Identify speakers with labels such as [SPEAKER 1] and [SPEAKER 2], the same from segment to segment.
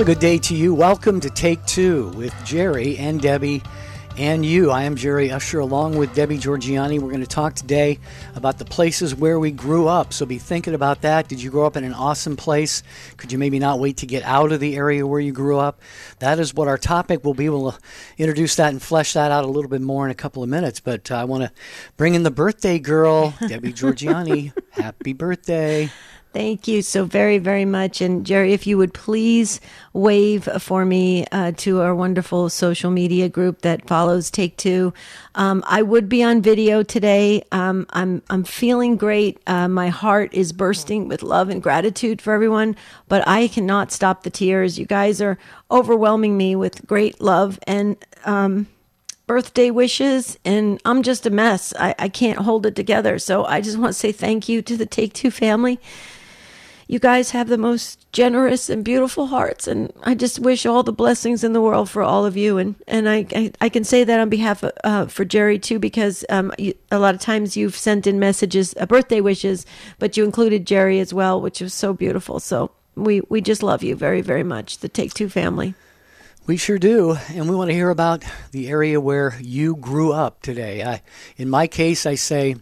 [SPEAKER 1] Well, a good day to you. Welcome to Take Two with Jerry and Debbie and you. I am Jerry Usher along with Debbie Georgianni. We're going to talk today about the places where we grew up. So be thinking about that. Did you grow up in an awesome place? Could you maybe not wait to get out of the area where you grew up? That is what our topic will be. We'll introduce that and flesh that out a little bit more in a couple of minutes. But uh, I want to bring in the birthday girl, Debbie Georgianni. Happy birthday.
[SPEAKER 2] Thank you so very, very much. And Jerry, if you would please wave for me uh, to our wonderful social media group that follows Take Two. Um, I would be on video today. Um, I'm I'm feeling great. Uh, my heart is bursting with love and gratitude for everyone, but I cannot stop the tears. You guys are overwhelming me with great love and. Um, birthday wishes and I'm just a mess. I, I can't hold it together. So I just want to say thank you to the Take Two family you guys have the most generous and beautiful hearts, and I just wish all the blessings in the world for all of you. And and I I, I can say that on behalf of uh, for Jerry too, because um, you, a lot of times you've sent in messages, uh, birthday wishes, but you included Jerry as well, which was so beautiful. So we we just love you very very much, the Take Two family.
[SPEAKER 1] We sure do, and we want to hear about the area where you grew up today. I, in my case, I say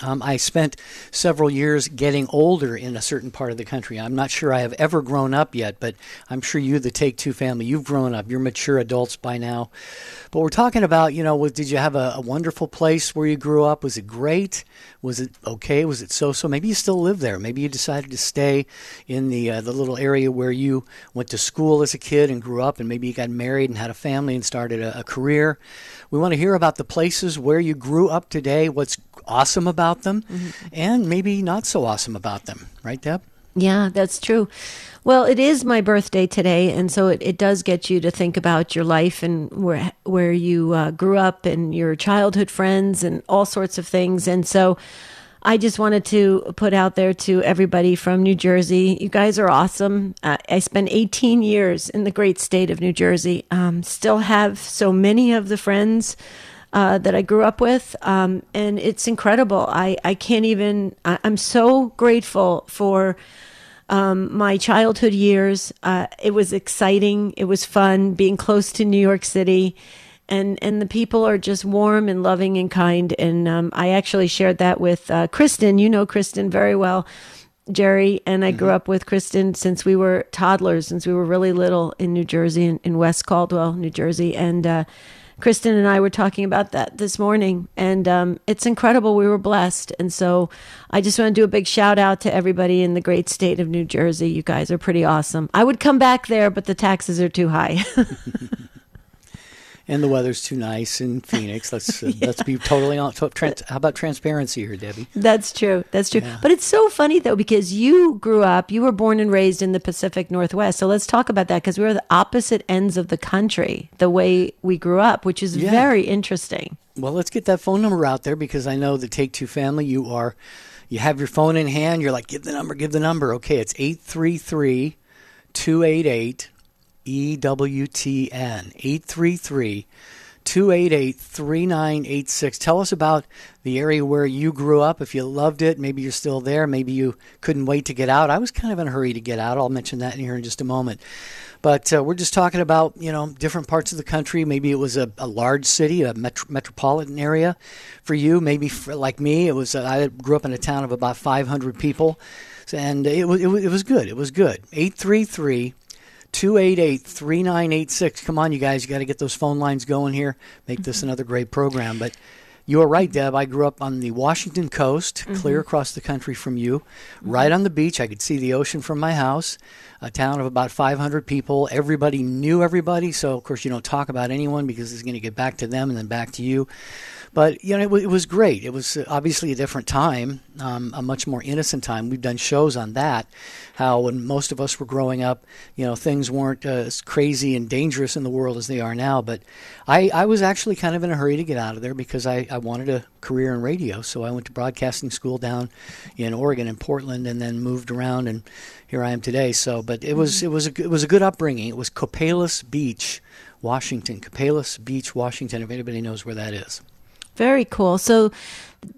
[SPEAKER 1] um, I spent several years getting older in a certain part of the country. I'm not sure I have ever grown up yet, but I'm sure you, the Take Two family, you've grown up. You're mature adults by now. But we're talking about, you know, did you have a, a wonderful place where you grew up? Was it great? Was it okay? Was it so-so? Maybe you still live there. Maybe you decided to stay in the uh, the little area where you went to school as a kid and grew up, and maybe you got married and had a family and started a, a career. We want to hear about the places where you grew up today. What's awesome about them, mm-hmm. and maybe not so awesome about them. Right, Deb?
[SPEAKER 2] Yeah, that's true. Well, it is my birthday today, and so it, it does get you to think about your life and where where you uh, grew up and your childhood friends and all sorts of things. And so, I just wanted to put out there to everybody from New Jersey. You guys are awesome. Uh, I spent 18 years in the great state of New Jersey. Um, still have so many of the friends uh, that I grew up with. Um, and it's incredible. I, I can't even, I, am so grateful for um, my childhood years. Uh, it was exciting, it was fun being close to New York City. And, and the people are just warm and loving and kind. And um, I actually shared that with uh, Kristen. You know Kristen very well. Jerry and I mm-hmm. grew up with Kristen since we were toddlers, since we were really little in New Jersey, in, in West Caldwell, New Jersey. And uh, Kristen and I were talking about that this morning, and um, it's incredible. We were blessed. And so I just want to do a big shout out to everybody in the great state of New Jersey. You guys are pretty awesome. I would come back there, but the taxes are too high.
[SPEAKER 1] and the weather's too nice in Phoenix. Let's uh, yeah. let's be totally on. Trans, how about transparency here, Debbie?
[SPEAKER 2] That's true. That's true. Yeah. But it's so funny though because you grew up, you were born and raised in the Pacific Northwest. So let's talk about that because we are the opposite ends of the country, the way we grew up, which is yeah. very interesting.
[SPEAKER 1] Well, let's get that phone number out there because I know the Take Two family. You are, you have your phone in hand. You're like, give the number, give the number. Okay, it's eight three three two eight eight EWTN 833 288 3986. Tell us about the area where you grew up. If you loved it, maybe you're still there. Maybe you couldn't wait to get out. I was kind of in a hurry to get out. I'll mention that in here in just a moment. But uh, we're just talking about, you know, different parts of the country. Maybe it was a, a large city, a metro- metropolitan area for you. Maybe for, like me, it was, uh, I grew up in a town of about 500 people. And it was, it was, it was good. It was good. 833 288 3986. Come on, you guys. You got to get those phone lines going here. Make this mm-hmm. another great program. But you are right, Deb. I grew up on the Washington coast, mm-hmm. clear across the country from you, mm-hmm. right on the beach. I could see the ocean from my house. A town of about 500 people. Everybody knew everybody. So, of course, you don't talk about anyone because it's going to get back to them and then back to you. But you know, it, w- it was great. It was uh, obviously a different time, um, a much more innocent time. We've done shows on that. How when most of us were growing up, you know, things weren't uh, as crazy and dangerous in the world as they are now. But I, I was actually kind of in a hurry to get out of there because I, I wanted a career in radio. So I went to broadcasting school down in Oregon in Portland, and then moved around, and here I am today. So, but it was mm-hmm. it was a, it was a good upbringing. It was Copalis Beach, Washington. Copalis Beach, Washington. If anybody knows where that is.
[SPEAKER 2] Very cool. So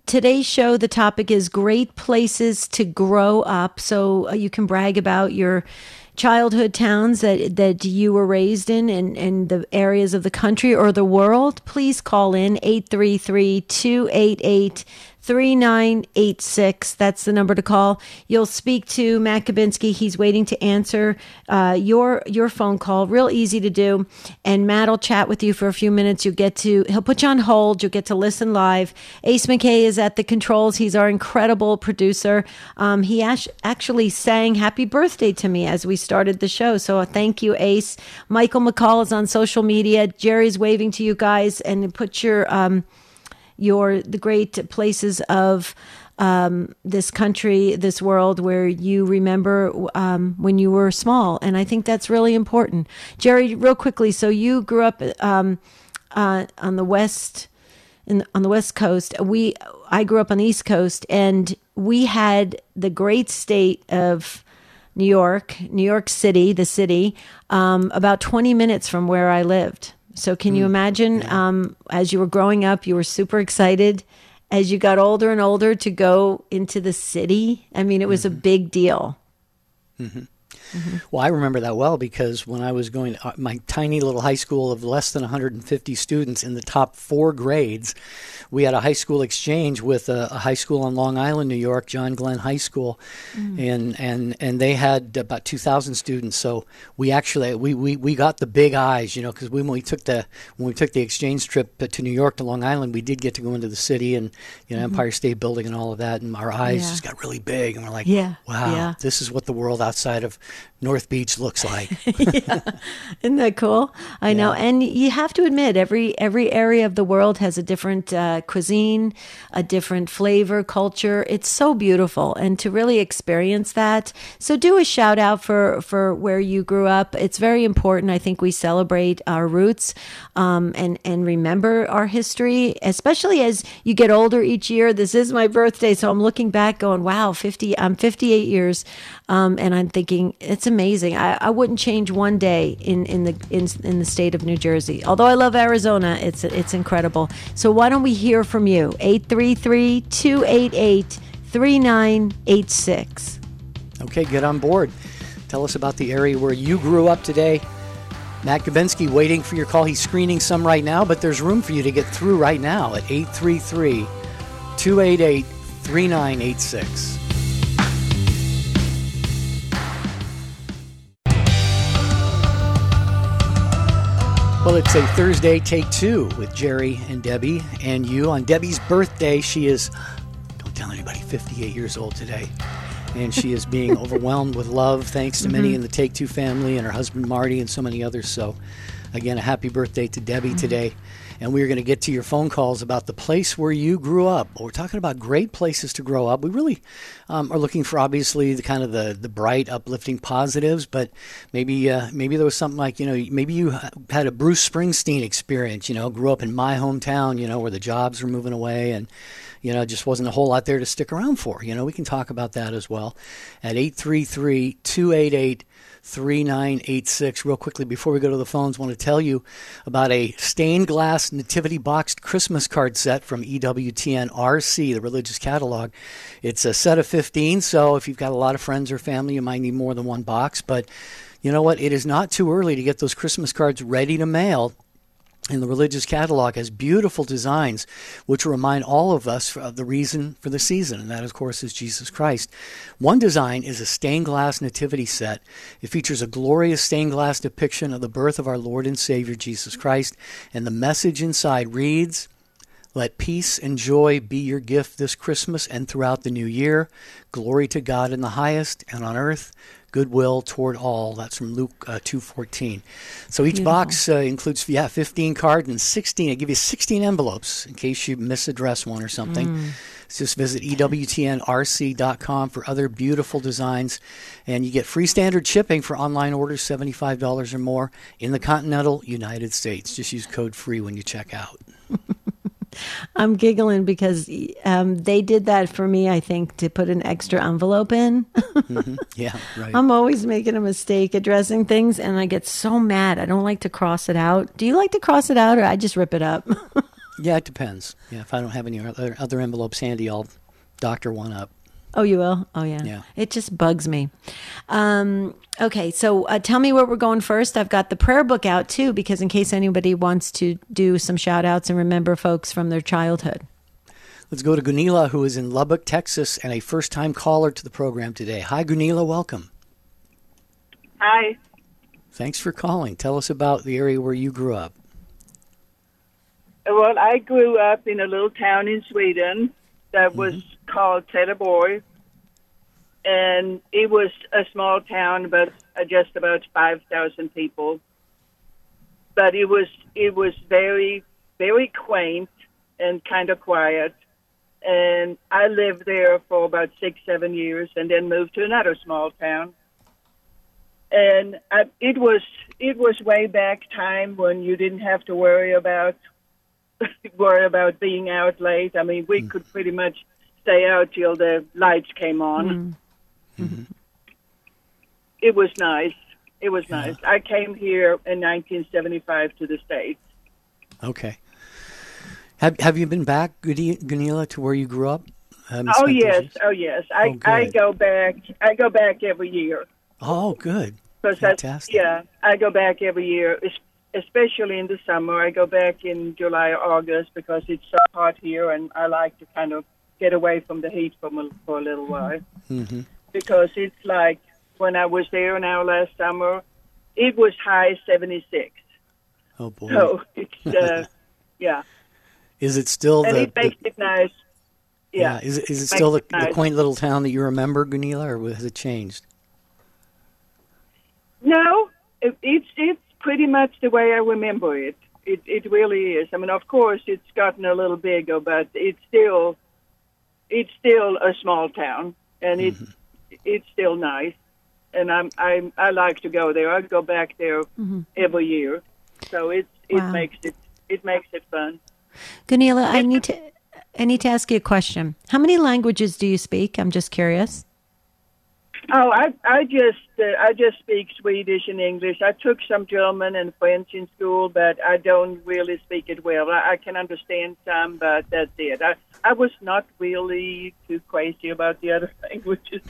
[SPEAKER 2] today's show, the topic is great places to grow up. So uh, you can brag about your childhood towns that that you were raised in and, and the areas of the country or the world. Please call in 833 288 3986. That's the number to call. You'll speak to Matt Kabinski. He's waiting to answer uh, your your phone call. Real easy to do. And Matt will chat with you for a few minutes. You'll get to, he'll put you on hold. You'll get to listen live. Ace McKay is at the controls. He's our incredible producer. Um, he actually sang happy birthday to me as we started the show. So uh, thank you, Ace. Michael McCall is on social media. Jerry's waving to you guys and put your, um, your the great places of um, this country, this world where you remember um, when you were small. And I think that's really important. Jerry, real quickly, so you grew up um, uh, on the west. In, on the west coast we i grew up on the east coast and we had the great state of new york new york city the city um, about 20 minutes from where i lived so can you mm. imagine um, as you were growing up, you were super excited as you got older and older to go into the city? I mean, it was a mm-hmm. big deal. Mm-hmm. Mm-hmm.
[SPEAKER 1] Well, I remember that well because when I was going to uh, my tiny little high school of less than 150 students in the top four grades, we had a high school exchange with a, a high school on Long Island, New York, John Glenn High School, mm-hmm. and and and they had about 2,000 students. So we actually we, we, we got the big eyes, you know, because when we took the when we took the exchange trip to New York to Long Island, we did get to go into the city and you know mm-hmm. Empire State Building and all of that, and our eyes
[SPEAKER 2] Yeah.
[SPEAKER 1] just got really big, and we're like,
[SPEAKER 2] Yeah,
[SPEAKER 1] wow,
[SPEAKER 2] yeah.
[SPEAKER 1] this is what the world outside of North Beach looks like.
[SPEAKER 2] Isn't that cool? I know. And you have to admit, every every area of the world has a different uh, cuisine, a different flavor, culture. It's so beautiful, and to really experience that. So, do a shout out for for where you grew up. It's very important. I think we celebrate our roots um, and and remember our history, especially as you get older each year. This is my birthday, so I'm looking back, going, "Wow, 50! I'm 58 years," um, and I'm thinking it's amazing. I, I wouldn't change one day in in the in, in the state of New Jersey. Although I love Arizona, it's it's incredible. So why don't we hear from you? 833-288-3986.
[SPEAKER 1] Okay, get on board. Tell us about the area where you grew up today. Matt Gabinski waiting for your call. He's screening some right now, but there's room for you to get through right now at 833 288 3986. Well, it's a Thursday take two with Jerry and Debbie and you. On Debbie's birthday, she is, don't tell anybody, 58 years old today. And she is being overwhelmed with love thanks to many mm-hmm. in the Take Two family and her husband Marty and so many others. So, again, a happy birthday to Debbie mm-hmm. today. And we're going to get to your phone calls about the place where you grew up. We're talking about great places to grow up. We really um, are looking for obviously the kind of the, the bright, uplifting positives, but maybe uh, maybe there was something like you know maybe you had a Bruce Springsteen experience. You know, grew up in my hometown. You know, where the jobs were moving away and you know, just wasn't a whole lot there to stick around for. You know, we can talk about that as well at 833 288 3986. Real quickly, before we go to the phones, want to tell you about a stained glass nativity boxed Christmas card set from EWTN RC, the religious catalog. It's a set of 15, so if you've got a lot of friends or family, you might need more than one box. But you know what? It is not too early to get those Christmas cards ready to mail. And the religious catalog has beautiful designs which remind all of us of the reason for the season, and that, of course, is Jesus Christ. One design is a stained glass nativity set. It features a glorious stained glass depiction of the birth of our Lord and Savior Jesus Christ, and the message inside reads, let peace and joy be your gift this Christmas and throughout the new year. Glory to God in the highest, and on earth goodwill toward all. That's from Luke uh, 2:14. So each box uh, includes yeah 15 cards and 16. I give you 16 envelopes in case you misaddress one or something. Just visit ewtnrc.com for other beautiful designs, and you get free standard shipping for online orders $75 or more in the continental United States. Just use code FREE when you check out.
[SPEAKER 2] I'm giggling because um, they did that for me, I think, to put an extra envelope in.
[SPEAKER 1] Yeah, right.
[SPEAKER 2] I'm always making a mistake addressing things, and I get so mad. I don't like to cross it out. Do you like to cross it out, or I just rip it up?
[SPEAKER 1] Yeah, it depends. Yeah, if I don't have any other, other envelopes handy, I'll doctor one up.
[SPEAKER 2] Oh, you will? Oh, yeah.
[SPEAKER 1] Yeah.
[SPEAKER 2] It just bugs me. Um, okay, so uh, tell me where we're going first. I've got the prayer book out too, because in case anybody wants to do some shout outs and remember folks from their childhood.
[SPEAKER 1] Let's go to Gunila, who is in Lubbock, Texas, and a first time caller to the program today. Hi, Gunila. Welcome.
[SPEAKER 3] Hi.
[SPEAKER 1] Thanks for calling. Tell us about the area where you grew up.
[SPEAKER 3] Well, I grew up in a little town in Sweden that was called Trelleborg, and it was a small town, about uh, just about five thousand people. But it was it was very very quaint and kind of quiet. And I lived there for about six seven years, and then moved to another small town. And I, it was it was way back time when you didn't have to worry about worry about being out late. I mean, we could pretty much stay out till the lights came on. Mm. Mm-hmm. It was nice. It was nice. I came here in 1975 to the States.
[SPEAKER 1] Okay. Have Have you been back, Guni- Gunila, to where you grew up? Haven't
[SPEAKER 3] Oh yes, oh yes. I
[SPEAKER 1] Oh,
[SPEAKER 3] I go back. I go back every year.
[SPEAKER 1] Oh, good.
[SPEAKER 3] 'Cause I-
[SPEAKER 1] Fantastic.
[SPEAKER 3] yeah, I go back every year, especially in the summer. I go back in July or August because it's so hot here, and I like to kind of get away from the heat for a, for a little while.
[SPEAKER 1] hmm
[SPEAKER 3] Because it's like when I was there now last summer, it was high 76.
[SPEAKER 1] Oh boy.
[SPEAKER 3] So it's uh, yeah,
[SPEAKER 1] Is it still
[SPEAKER 3] and
[SPEAKER 1] the,
[SPEAKER 3] it makes
[SPEAKER 1] the-
[SPEAKER 3] it nice.
[SPEAKER 1] yeah?
[SPEAKER 3] Yeah,
[SPEAKER 1] Is it, is it still the,
[SPEAKER 3] it
[SPEAKER 1] the quaint little town that you remember, Gunila, or has it changed?
[SPEAKER 3] No, it, it's it's pretty much the way I remember it. It it really is. I mean, of course, it's gotten a little bigger, but it's still it's still a small town, and it's mm-hmm. it's still nice. And I'm I I like to go there. I go back there mm-hmm. every year, so it's it
[SPEAKER 2] Wow.
[SPEAKER 3] makes it it makes it fun.
[SPEAKER 2] Gunila, I need to. I need to ask you a question. How many languages do you speak? I'm just curious.
[SPEAKER 3] Oh, I I just uh, I just speak Swedish and English. I took some German and French in school, but I don't really speak it well. I, I can understand some, but that's it. I I was not really too crazy about the other languages.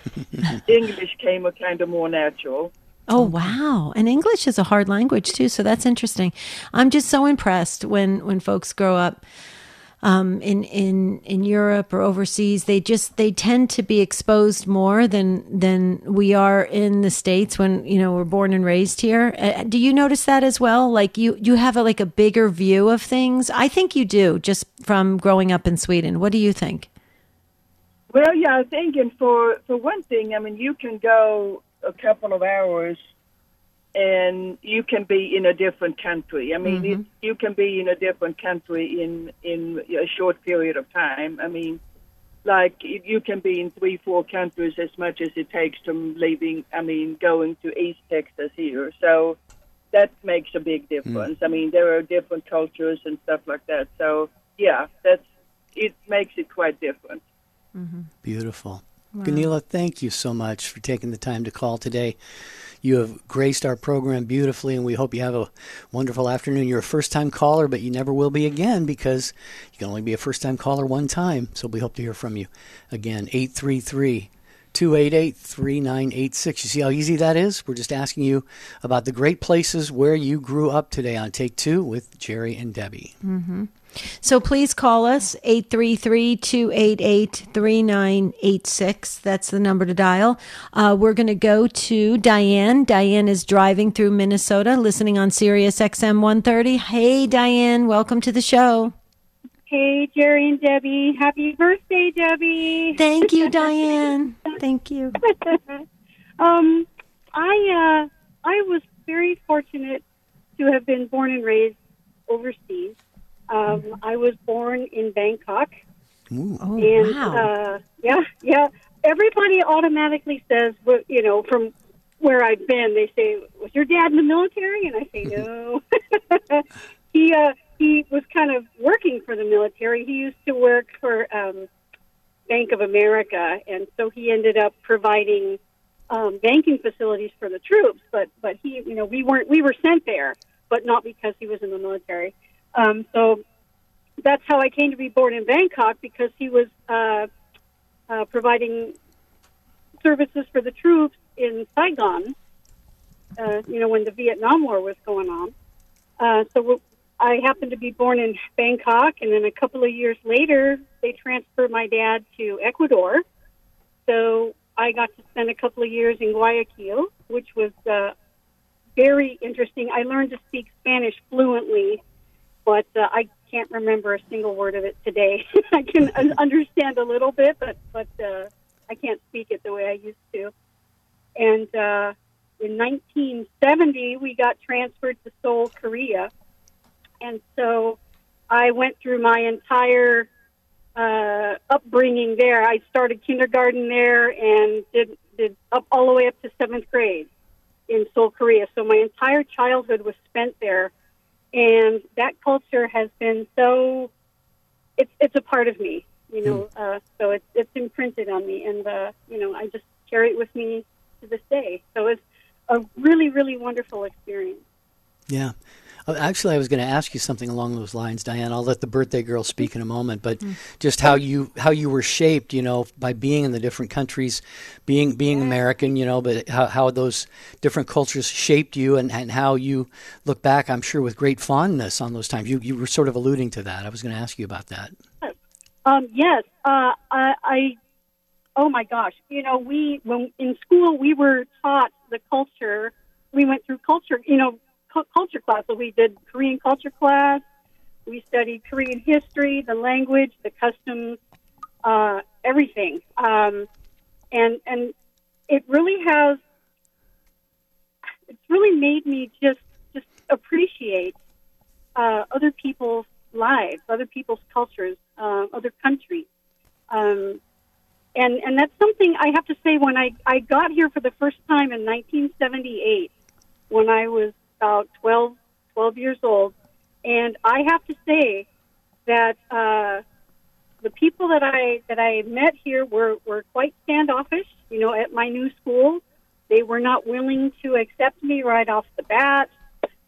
[SPEAKER 3] English came a kind of more natural.
[SPEAKER 2] Oh wow! And English is a hard language too, so that's interesting. I'm just so impressed when when folks grow up um, in in in Europe or overseas. They just they tend to be exposed more than than we are in the states when you know we're born and raised here. Uh, do you notice that as well? Like you you have a, like a bigger view of things. I think you do just from growing up in Sweden. What do you think?
[SPEAKER 3] Well, yeah, I think, and for for one thing, I mean, you can go a couple of hours, and you can be in a different country. I mean, it, mm-hmm. you can be in a different country in in a short period of time. I mean, like you you can be in three, four countries as much as it takes from leaving. I mean, going to East Texas here, so that makes a big hmm. difference. I mean, there are different cultures and stuff like that. So yeah, that's it makes it quite different. Mm-hmm.
[SPEAKER 1] Beautiful. Gunila, thank you so much for taking the time to call today. You have graced our program beautifully, and we hope you have a wonderful afternoon. You're a first time caller, but you never will be again because you can only be a first time caller one time. So we hope to hear from you again. 833 288 3986. You see how easy that is? We're just asking you about the great places where you grew up today on Take Two with Jerry and Debbie. Mm-hmm.
[SPEAKER 2] So please call us 833-288-3986. That's the number to dial. Uh, we're going to go to Diane. Diane is driving through Minnesota, listening on Sirius XM 130. Hey, Diane, welcome to the show.
[SPEAKER 4] Hey, Jerry and Debbie. Happy birthday, Debbie.
[SPEAKER 2] Thank you, Diane. Thank you.
[SPEAKER 4] Um, I uh, I was very fortunate to have been born and raised overseas. Um, I was born in Bangkok,
[SPEAKER 1] Ooh.
[SPEAKER 2] Oh,
[SPEAKER 4] and
[SPEAKER 2] wow.
[SPEAKER 4] uh, yeah, yeah. Everybody automatically says, well, you know, from where I've been, they say, "Was your dad in the military?" And I say, "No." he uh, he was kind of working for the military. He used to work for um, Bank of America, and so he ended up providing um, banking facilities for the troops. But but he, you know, we weren't we were sent there, but not because he was in the military. Um, so that's how I came to be born in Bangkok because he was uh, uh, providing services for the troops in Saigon. Uh, you know, when the Vietnam War was going on. Uh, so I happened to be born in Bangkok, and then a couple of years later, they transferred my dad to Ecuador. So I got to spend a couple of years in Guayaquil, which was uh, very interesting. I learned to speak Spanish fluently, but uh, I can't remember a single word of it today. I can understand a little bit, but but uh, I can't speak it the way I used to. And uh, in 1970, we got transferred to Seoul, Korea, and so I went through my entire uh, upbringing there. I started kindergarten there and did did up all the way up to seventh grade in Seoul, Korea. So my entire childhood was spent there, and that culture has been so. It's it's a part of me, you know. Uh, so it's it's imprinted on me, and uh, you know I just carry it with me to this day. So it's a really really wonderful experience.
[SPEAKER 1] Yeah. Uh, Actually, I was going to ask you something along those lines, Diane. I'll let the birthday girl speak in a moment, but just how you how you were shaped, you know, by being in the different countries, being being American, you know, but how, how those different cultures shaped you, and, and how you look back, I'm sure, with great fondness on those times. You you were sort of alluding to that. I was going to ask you about that.
[SPEAKER 4] Um, yes, uh, I, I. Oh my gosh! You know, we when in school we were taught the culture. We went through culture. You know, culture class. So we did Korean culture class. We studied Korean history, the language, the customs, uh, everything. Um, and and it really has. It's really made me just just appreciate uh, other people's lives, other people's cultures, uh, other countries. Um, and, and that's something I have to say when I, I got here for the first time in 1978, when I was about 12, 12 years old. And I have to say that uh, the people that I, that I met here were, were quite standoffish, you know, at my new school. They were not willing to accept me right off the bat.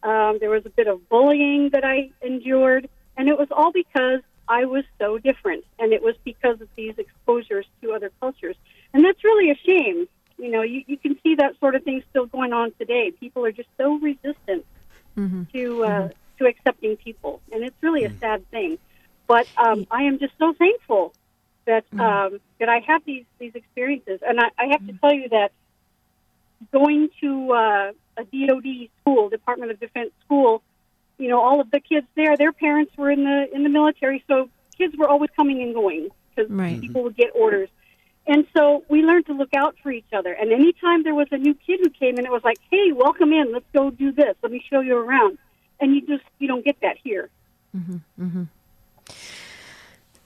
[SPEAKER 4] Um, there was a bit of bullying that I endured, and it was all because I was so different, and it was because of these exposures to other cultures. And that's really a shame. You know, you, you can see that sort of thing still going on today. People are just so resistant to uh, to accepting people, and it's really a sad thing. But um, I am just so thankful that um, that I have these these experiences, and I, I have to tell you that going to uh, a DoD school, Department of Defense school, you know, all of the kids there, their parents were in the in the military, so kids were always coming and going because
[SPEAKER 2] Right.
[SPEAKER 4] people would get orders. And so we learned to look out for each other. And anytime there was a new kid who came in, it was like, "Hey, welcome in. Let's go do this. Let me show you around." And you just you don't get that here.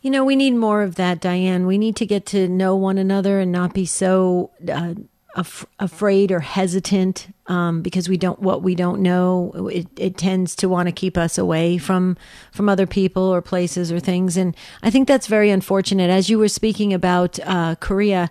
[SPEAKER 2] You know, we need more of that, Diane. We need to get to know one another and not be so uh, af- afraid or hesitant um, because we don't what we don't know. It, it tends to want to keep us away from from other people or places or things, and I think that's very unfortunate. As you were speaking about uh, Korea,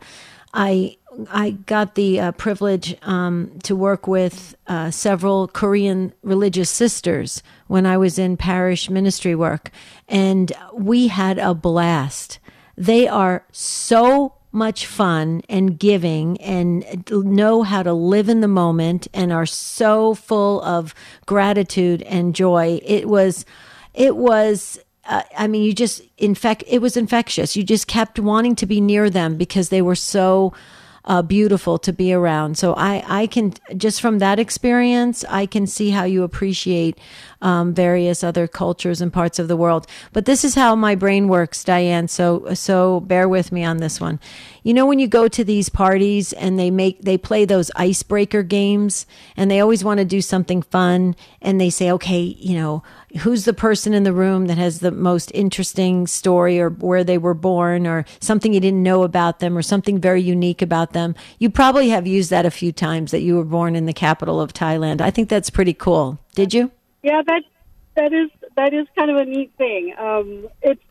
[SPEAKER 2] I I got the uh, privilege um, to work with uh, several Korean religious sisters when I was in parish ministry work, and we had a blast. They are so much fun and giving and know how to live in the moment and are so full of gratitude and joy. It was, it was uh, I mean, you just infect. It was infectious. You just kept wanting to be near them because they were so uh, beautiful to be around. So I, I can just from that experience, I can see how you appreciate um, various other cultures and parts of the world. But this is how my brain works, Diane. So so bear with me on this one. You know when you go to these parties and they make they play those icebreaker games and they always want to do something fun and they say, okay, you know, who's the person in the room that has the most interesting story or where they were born or something you didn't know about them or something very unique about them. You probably have used that a few times that you were born in the capital of Thailand. I think that's pretty cool. Did you?
[SPEAKER 4] Yeah, that that is that is kind of a neat thing. Um, it's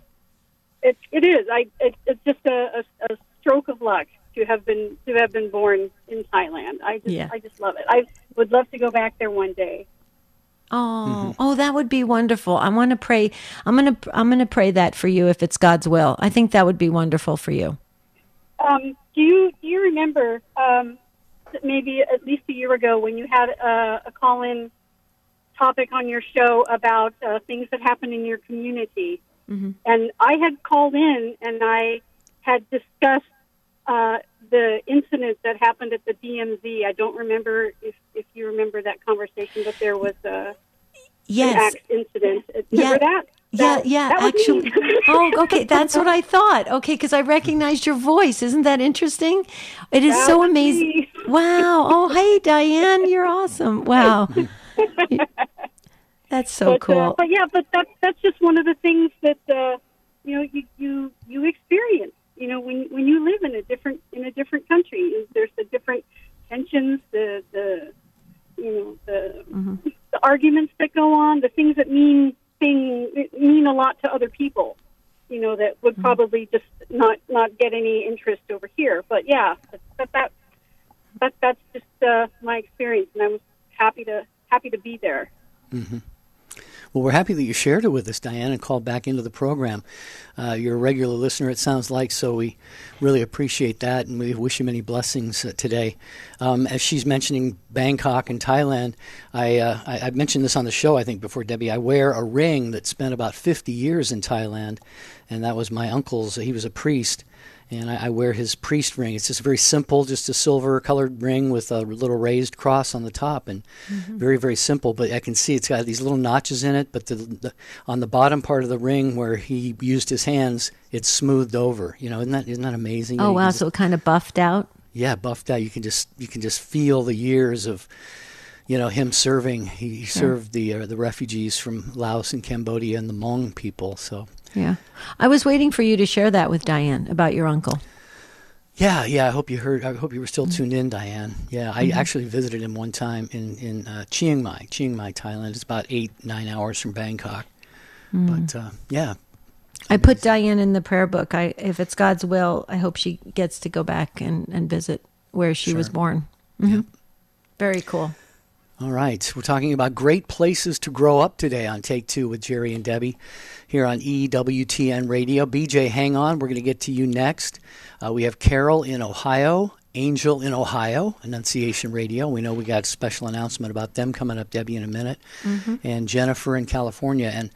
[SPEAKER 4] it it is. I it, it's just a, a, a stroke of luck to have been to have been born in Thailand. I just
[SPEAKER 2] Yeah.
[SPEAKER 4] I just love it. I would love to go back there one day.
[SPEAKER 2] Oh, oh, that would be wonderful. I want to pray. I'm gonna I'm gonna pray that for you if it's God's will. I think that would be wonderful for you.
[SPEAKER 4] Um, do you do you remember um, maybe at least a year ago when you had a, a call-in topic on your show about uh, things that happen in your community? And I had called in and I had discussed uh, the incident that happened at the DMZ. I don't remember if, if you remember that conversation, but there was a
[SPEAKER 2] Yes.
[SPEAKER 4] incident. Remember
[SPEAKER 2] Yeah.
[SPEAKER 4] that?
[SPEAKER 2] Yeah,
[SPEAKER 4] That-
[SPEAKER 2] yeah,
[SPEAKER 4] that
[SPEAKER 2] actually. oh, okay, that's what I thought. Okay, because I recognized your voice. Isn't that interesting? It is
[SPEAKER 4] That
[SPEAKER 2] so amazing.
[SPEAKER 4] me.
[SPEAKER 2] Wow. Oh, hey, Diane, you're awesome. Wow. That's so
[SPEAKER 4] but,
[SPEAKER 2] cool.
[SPEAKER 4] Uh, but yeah, but that's that's just one of the things that uh, you know you, you you experience. You know, when when you live in a different in a different country, is there's the different tensions, the the you know the
[SPEAKER 2] Mm-hmm.
[SPEAKER 4] the arguments that go on, the things that mean thing mean a lot to other people. You know, that
[SPEAKER 2] Mm-hmm.
[SPEAKER 4] would probably just not not get any interest over here. But yeah, that that that that's just uh, my experience, and I was happy to happy to be there.
[SPEAKER 1] Well, we're happy that you shared it with us, Diane, and called back into the program. Uh, you're a regular listener, it sounds like, so we really appreciate that, and we wish you many blessings uh, today. Um, as she's mentioning Bangkok and Thailand, I, uh, I, I mentioned this on the show, I think, before, Debbie. I wear a ring that spent about 50 years in Thailand, and that was my uncle's. He was a priest. And I, I wear his priest ring. It's just very simple, just a silver colored ring with a little raised cross on the top, and very, very simple. But I can see it's got these little notches in it. But the, the on the bottom part of the ring where he used his hands, it's smoothed over. You know, isn't that isn't that amazing?
[SPEAKER 2] oh,
[SPEAKER 1] You
[SPEAKER 2] wow.
[SPEAKER 1] just-
[SPEAKER 2] So it kind of buffed out.
[SPEAKER 1] yeah, buffed out. You can just you can just feel the years of, you know, him serving. He, he served the uh, the refugees from Laos and Cambodia and the Hmong people. So
[SPEAKER 2] Yeah. I was waiting for you to share that with Diane about your uncle.
[SPEAKER 1] Yeah, yeah. I hope you heard. I hope you were still tuned in, Diane. Yeah, I actually visited him one time in in uh, Chiang Mai, Chiang Mai, Thailand. It's about eight nine hours from Bangkok. But uh, yeah,
[SPEAKER 2] I put Diane in the prayer book. I, if it's God's will, I hope she gets to go back and, and visit where she was
[SPEAKER 1] Sure.
[SPEAKER 2] born. hmm Very cool.
[SPEAKER 1] All right. We're talking about great places to grow up today on Take Two with Jerry and Debbie here on EWTN Radio. BJ, hang on. We're going to get to you next. Uh, we have Carol in Ohio, Angel in Ohio, Annunciation Radio. We know we got a special announcement about them coming up, Debbie, in a minute. And Jennifer in California. And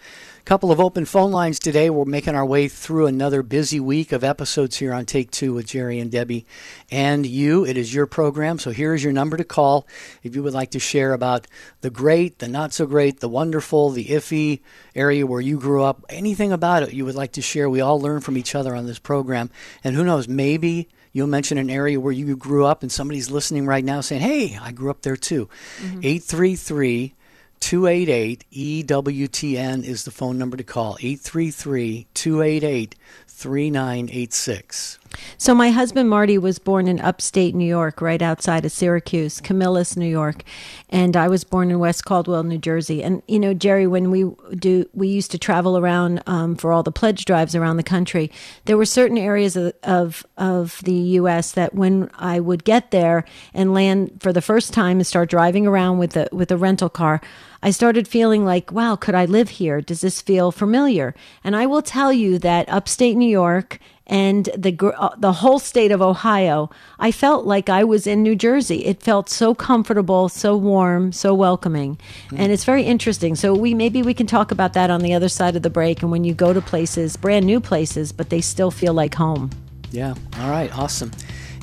[SPEAKER 1] couple of open phone lines today. We're making our way through another busy week of episodes here on Take Two with Jerry and Debbie and you. It is your program, so here is your number to call if you would like to share about the great, the not so great, the wonderful, the iffy area where you grew up, anything about it you would like to share. We all learn from each other on this program. And who knows, maybe you'll mention an area where you grew up and somebody's listening right now saying, Hey, I grew up there too. Mm-hmm. 833 288 EWTN is the phone number to call. 833 288 3986.
[SPEAKER 2] So my husband Marty was born in upstate New York, right outside of Syracuse, Camillus, New York, and I was born in West Caldwell, New Jersey. And you know, Jerry, when we do, we used to travel around um, for all the pledge drives around the country. There were certain areas of, of of the U.S. that when I would get there and land for the first time and start driving around with a with a rental car. I started feeling like, wow, could I live here? Does this feel familiar? And I will tell you that upstate New York and the uh, the whole state of Ohio, I felt like I was in New Jersey. It felt so comfortable, so warm, so welcoming, and it's very interesting. So we maybe we can talk about that on the other side of the break. And when you go to places, brand new places, but they still feel like home.
[SPEAKER 1] Yeah. All right. Awesome.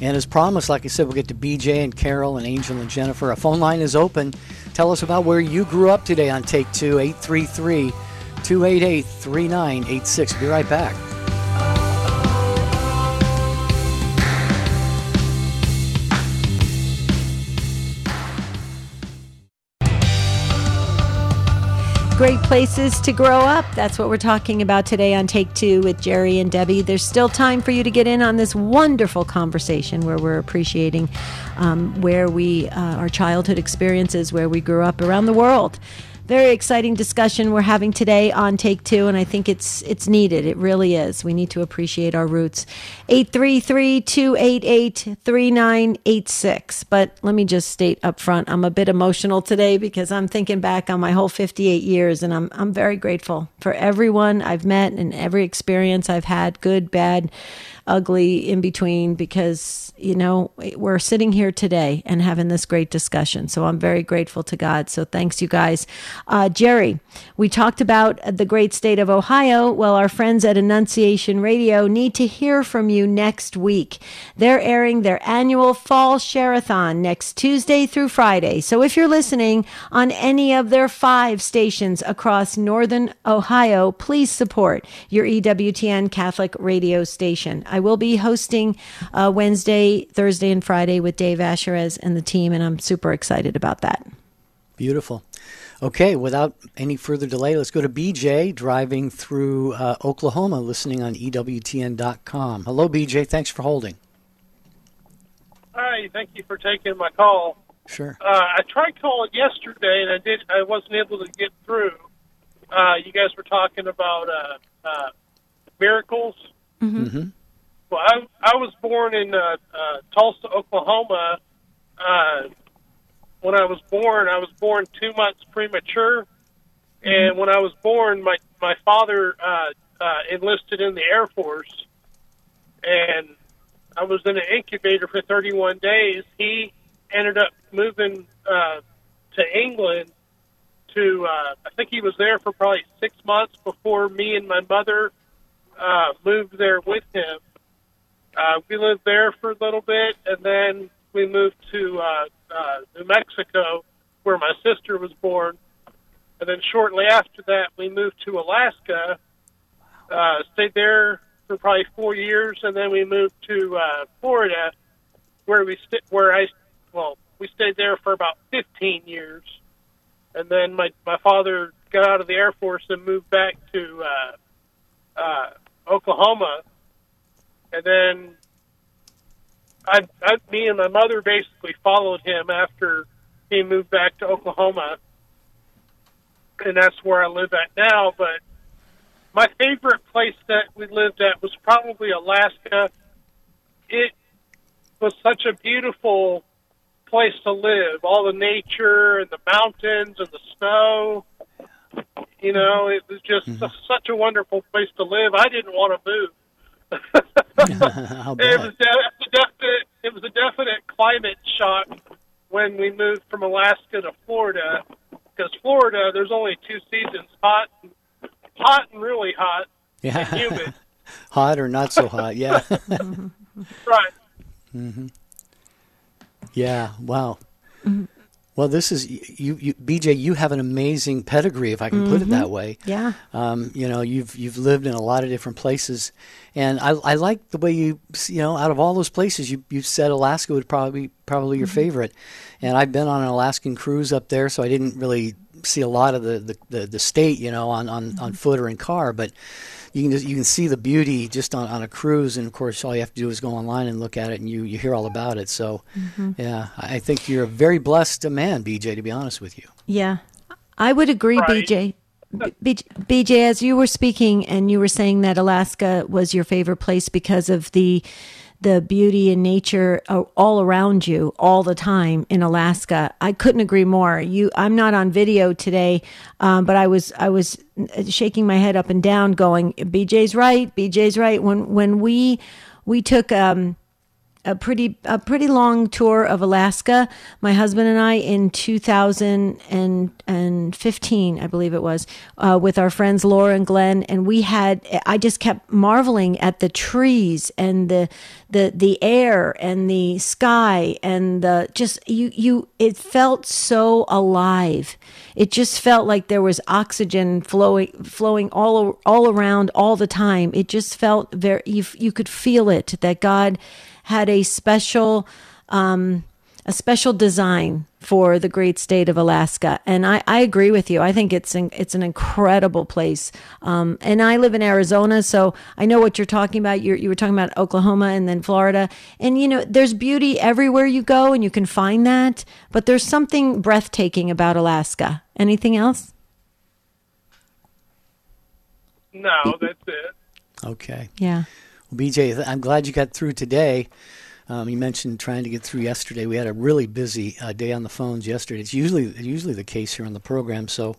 [SPEAKER 1] And as promised, like I said, we'll get to BJ and Carol and Angel and Jennifer. Our phone line is open. Tell us about where you grew up today on Take Two, 833 288 3986. Be right back.
[SPEAKER 2] Great places to grow up. That's what we're talking about today on Take Two with Jerry and Debbie. There's still time for you to get in on this wonderful conversation where we're appreciating um, where we, uh, our childhood experiences, where we grew up around the world. Very exciting discussion we're having today on Take Two, and I think it's it's needed. It really is. We need to appreciate our roots. 833-288-3986. But let me just state up front, I'm a bit emotional today because I'm thinking back on my whole 58 years, and I'm I'm very grateful for everyone I've met and every experience I've had, good, bad ugly in between because you know we're sitting here today and having this great discussion. So i'm very grateful to god. So thanks you guys. Uh, jerry we talked about the great state of ohio. Well our friends at annunciation radio need to hear from you next week. They're airing their annual fall share-a-thon next tuesday through friday. So if you're listening on any of their five stations across northern ohio please support your ewtn catholic radio station. I will be hosting uh, Wednesday, Thursday, and Friday with Dave Asherez and the team, and I'm super excited about that.
[SPEAKER 1] Beautiful. Okay, without any further delay, let's go to BJ driving through uh, Oklahoma, listening on EWTN.com. Hello, BJ. Thanks for holding.
[SPEAKER 5] Hi, thank you for taking my call.
[SPEAKER 1] Sure.
[SPEAKER 5] Uh, I tried calling yesterday, and I did. I wasn't able to get through. Uh, you guys were talking about uh, uh, miracles.
[SPEAKER 1] Mm-hmm.
[SPEAKER 5] Well, I, I was born in uh, uh, Tulsa, Oklahoma. Uh, when I was born, I was born two months premature, and when I was born, my my father uh, uh, enlisted in the Air Force, and I was in an incubator for 31 days. He ended up moving uh, to England. To uh, I think he was there for probably six months before me and my mother uh, moved there with him uh, we lived there for a little bit, and then we moved to uh, uh, New Mexico, where my sister was born. And then shortly after that, we moved to Alaska. Uh, stayed there for probably four years, and then we moved to uh, Florida, where we st- where I well we stayed there for about 15 years, and then my my father got out of the Air Force and moved back to uh, uh, Oklahoma and then I, I, me and my mother basically followed him after he moved back to Oklahoma, and that's where I live at now. But my favorite place that we lived at was probably Alaska. It was such a beautiful place to live. All the nature and the mountains and the snow. You know, it was just mm-hmm. such a wonderful place to live. I didn't want to move. it was a definite. It was a definite climate shock when we moved from Alaska to Florida. Because Florida, there's only two seasons: hot, hot and really hot,
[SPEAKER 1] yeah,
[SPEAKER 5] and humid.
[SPEAKER 1] hot or not so hot, yeah.
[SPEAKER 5] right.
[SPEAKER 1] Mm-hmm. Yeah. Wow. Mm-hmm. Well, this is you, you, BJ. You have an amazing pedigree, if I can mm-hmm. put it that way.
[SPEAKER 2] Yeah.
[SPEAKER 1] Um, you know, you've you've lived in a lot of different places, and I, I like the way you you know out of all those places you you said Alaska would probably probably your mm-hmm. favorite, and I've been on an Alaskan cruise up there, so I didn't really see a lot of the the, the, the state, you know, on on, mm-hmm. on foot or in car, but you can just you can see the beauty just on, on a cruise, and of course, all you have to do is go online and look at it, and you you hear all about it. So, mm-hmm. yeah, I think you're a very blessed man, BJ. To be honest with you.
[SPEAKER 2] Yeah, I would agree, right. BJ. BJ, as you were speaking and you were saying that Alaska was your favorite place because of the the beauty and nature all around you all the time in Alaska. I couldn't agree more. You, I'm not on video today, um, but I was I was shaking my head up and down, going, "BJ's right. BJ's right." When when we we took um, a pretty a pretty long tour of Alaska. My husband and I in 2015, I believe it was, uh, with our friends Laura and Glenn, and we had. I just kept marveling at the trees and the the the air and the sky and the just you you. It felt so alive. It just felt like there was oxygen flowing flowing all all around all the time. It just felt very. You you could feel it that God had a special um, a special design for the great state of Alaska. And I, I agree with you. I think it's an, it's an incredible place. Um, and I live in Arizona, so I know what you're talking about. you you were talking about Oklahoma and then Florida. And, you know, there's beauty everywhere you go, and you can find that. But there's something breathtaking about Alaska. Anything else?
[SPEAKER 5] No, that's it.
[SPEAKER 1] Okay.
[SPEAKER 2] Yeah.
[SPEAKER 1] Well, BJ, I'm glad you got through today. Um, you mentioned trying to get through yesterday. We had a really busy uh, day on the phones yesterday. It's usually usually the case here on the program. So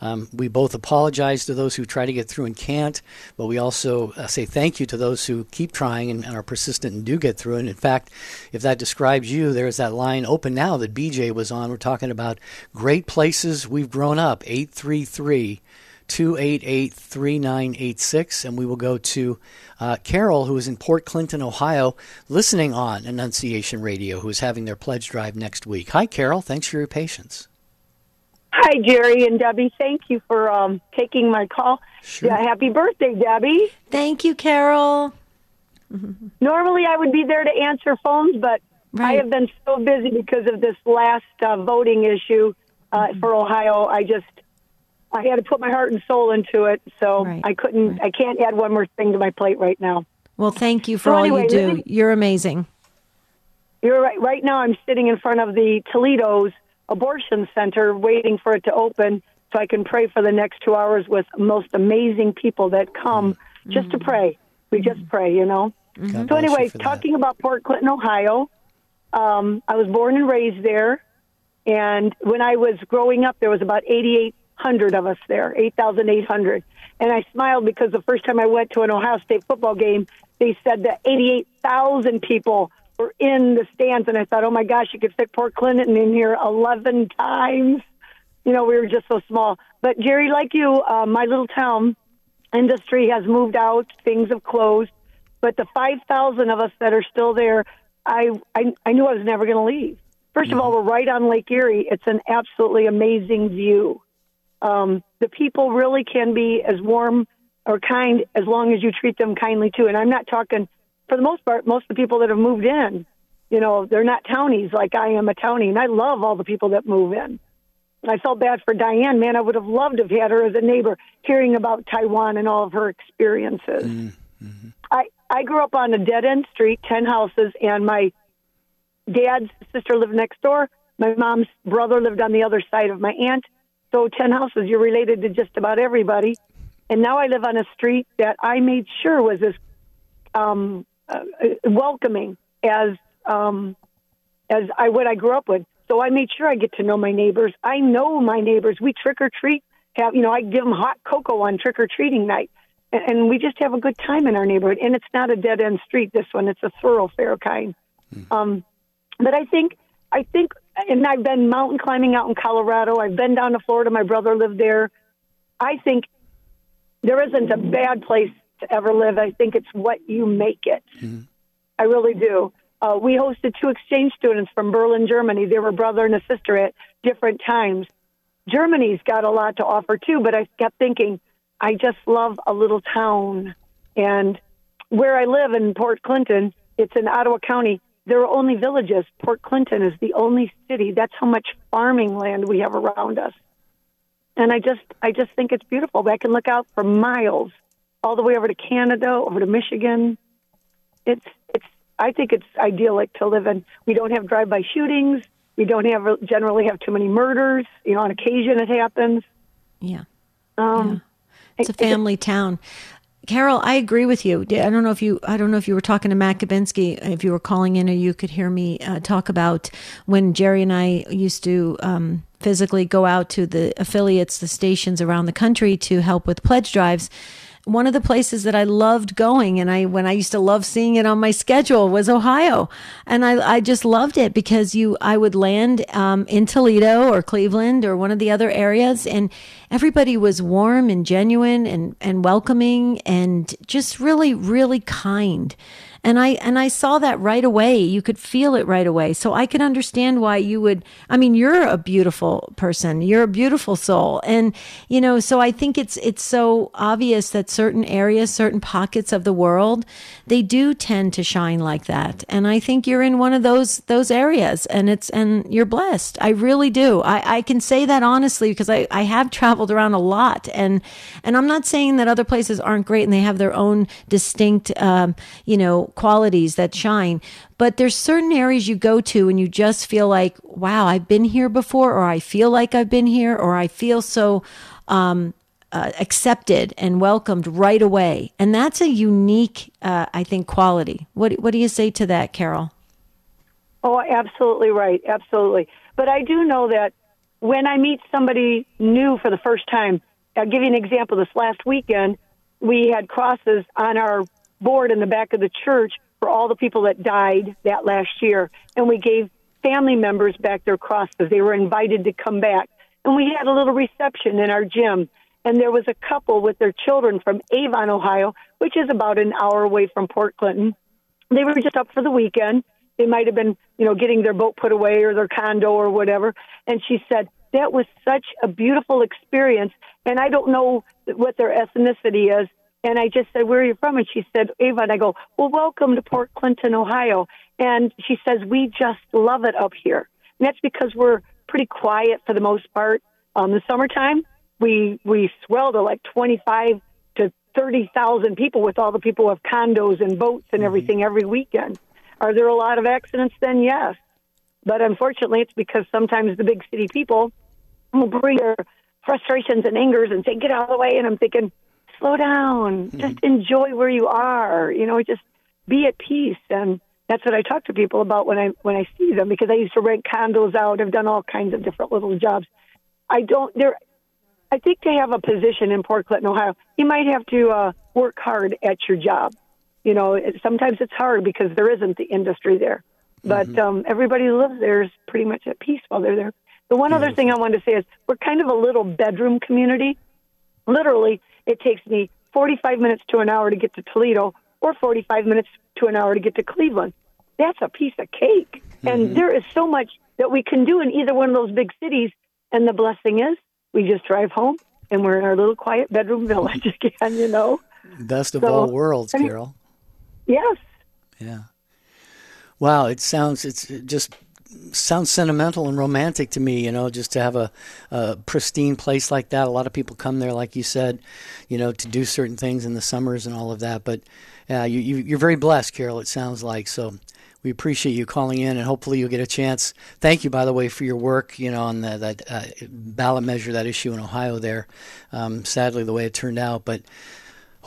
[SPEAKER 1] um, we both apologize to those who try to get through and can't, but we also uh, say thank you to those who keep trying and, and are persistent and do get through. And in fact, if that describes you, there's that line open now that BJ was on. We're talking about great places we've grown up. Eight three three. 288 3986. And we will go to uh, Carol, who is in Port Clinton, Ohio, listening on Annunciation Radio, who is having their pledge drive next week. Hi, Carol. Thanks for your patience.
[SPEAKER 6] Hi, Jerry and Debbie. Thank you for um, taking my call.
[SPEAKER 1] Sure.
[SPEAKER 6] Yeah, happy birthday, Debbie.
[SPEAKER 2] Thank you, Carol.
[SPEAKER 6] Normally, I would be there to answer phones, but I have been so busy because of this last uh, voting issue uh,
[SPEAKER 2] Mm-hmm.
[SPEAKER 6] for Ohio. I just I had to put my heart and soul into it, so
[SPEAKER 2] Right,
[SPEAKER 6] I couldn't. I can't add one more thing to my plate right now.
[SPEAKER 2] Well, thank you for
[SPEAKER 6] So
[SPEAKER 2] all
[SPEAKER 6] anyway,
[SPEAKER 2] you do.
[SPEAKER 6] me-
[SPEAKER 2] You're amazing.
[SPEAKER 6] You're right. Right now, I'm sitting in front of the Toledo's abortion center, waiting for it to open, so I can pray for the next two hours with most amazing people that come mm. just to mm. pray. We just mm. pray, you know. Mm-hmm.
[SPEAKER 1] God
[SPEAKER 6] So anyway, talking about Port Clinton, Ohio, um, I was born and raised there, and when I was growing up, there was about 8,800 of us there, 8,800. And I smiled because the first time I went to an Ohio State football game, they said that 88,000 people were in the stands, and I thought, oh my gosh, you could fit Port Clinton in here 11 times. You know, we were just so small. But Jerry, like you, uh, my little town industry has moved out, things have closed but the 5,000 of us that are still there, I, I, I knew I was never going to leave. 1st of all, we're right on Lake Erie. It's an absolutely amazing view. Um, the people really can be as warm or kind as long as you treat them kindly too. And I'm not talking, for the most part, most of the people that have moved in, you know, they're not townies like I am a townie. And I love all the people that move in. I felt bad for Diane. Man, I would have loved to have had her as a neighbor, hearing about Taiwan and all of her experiences. I I grew up on a dead end street, ten houses, and my dad's sister lived next door. My mom's brother lived on the other side of my aunt. So ten houses, you're related to just about everybody. And now I live on a street that I made sure was as um, uh, welcoming as um, as I what I grew up with. So I made sure I get to know my neighbors. I know my neighbors. We trick or treat. Have you know? I give them hot cocoa on trick or treating night, and, and we just have a good time in our neighborhood. And it's not a dead end street. This one, it's a thoroughfare kind. Um, but I think I think, and I've been mountain climbing out in Colorado. I've been down to Florida. My brother lived there. I think there isn't a bad place to ever live. I think it's what you make it. I really do. Uh, we hosted two exchange students from Berlin, Germany. They were brother and a sister at different times. Germany's got a lot to offer too, but I kept thinking, I just love a little town. And where I live in Port Clinton, it's in Ottawa County. There are only villages. Port Clinton is the only city. That's how much farming land we have around us. And I just, I just think it's beautiful. I can look out for miles, all the way over to Canada, over to Michigan. It's, it's. I think it's idyllic to live in. We don't have drive-by shootings. We don't have generally have too many murders. You know, on occasion it happens.
[SPEAKER 2] Yeah.
[SPEAKER 6] Um,
[SPEAKER 2] It's a family town. Carol, I agree with you. I don't know if you, I don't know if you were talking to Matt Kabinski, if you were calling in, or you could hear me uh, talk about when Jerry and I used to um, physically go out to the affiliates, the stations around the country to help with pledge drives. One of the places that I loved going, and I when I used to love seeing it on my schedule, was Ohio, and I I just loved it because you I would land um, in Toledo or Cleveland or one of the other areas, and everybody was warm and genuine and and welcoming and just really really kind and i and i saw that right away. You could feel it right away. So i could understand why you would i mean you're a beautiful person. You're a beautiful soul. And you know so i think it's it's so obvious that certain areas certain pockets of the world they do tend to shine like that. And i think you're in one of those those areas and it's and you're blessed. I really do. I i can say that honestly because i i have traveled around a lot. And and i'm not saying that other places aren't great and they have their own distinct um you know qualities that shine but there's certain areas you go to and you just feel like wow i've been here before or i feel like i've been here or i feel so um uh, accepted and welcomed right away, and that's a unique, uh, I think, quality. What What do you say to that, Carol?
[SPEAKER 6] Oh, absolutely right. Absolutely. But I do know that when I meet somebody new for the first time, I'll give you an example. This last weekend, we had crosses on our board in the back of the church for all the people that died that last year. And we gave family members back their crosses. They were invited to come back. And we had a little reception in our gym. And there was a couple with their children from Avon, Ohio, which is about an hour away from Port Clinton. They were just up for the weekend. They might have been, you know, getting their boat put away or their condo or whatever. And she said, that was such a beautiful experience. And I don't know what their ethnicity is. And I just said, where are you from? And she said, Avon. I go, well, welcome to Port Clinton, Ohio. And she says, we just love it up here. And that's because we're pretty quiet for the most part. Um, the summertime, we, we swell to like 25 to 30,000 people with all the people who have condos and boats and everything every weekend. Are there a lot of accidents then? Yes. But unfortunately, it's because sometimes the big city people will bring their frustrations and angers and say, get out of the way. And I'm thinking, slow down.
[SPEAKER 1] Mm-hmm.
[SPEAKER 6] Just enjoy where you are. You know, just be at peace. And that's what I talk to people about when I when I see them because I used to rent condos out. I've done all kinds of different little jobs. I don't there. I think to have a position in Port Clinton, Ohio, you might have to uh, work hard at your job. You know, it, sometimes it's hard because there isn't the industry there. But um, everybody who lives there is pretty much at peace while they're there. The one other thing I wanted to say is we're kind of a little bedroom community. Literally, it takes me 45 minutes to an hour to get to Toledo or 45 minutes to an hour to get to Cleveland. That's a piece of cake. And mm-hmm. there is so much that we can do in either one of those big cities. And the blessing is we just drive home and we're in our little quiet bedroom village again, you know?
[SPEAKER 1] Best of
[SPEAKER 6] So,
[SPEAKER 1] all worlds,
[SPEAKER 6] I mean-
[SPEAKER 1] Carol.
[SPEAKER 6] Yes.
[SPEAKER 1] Yeah. Wow, it sounds it's just sounds sentimental and romantic to me. You know, just to have a, a pristine place like that. A lot of people come there, like you said, you know, to do certain things in the summers and all of that. But yeah, you, you you're very blessed, Carol. It sounds like so. We appreciate you calling in, and hopefully you'll get a chance. Thank you, by the way, for your work. You know, on the, that uh, ballot measure, that issue in Ohio. There, um, sadly, the way it turned out, but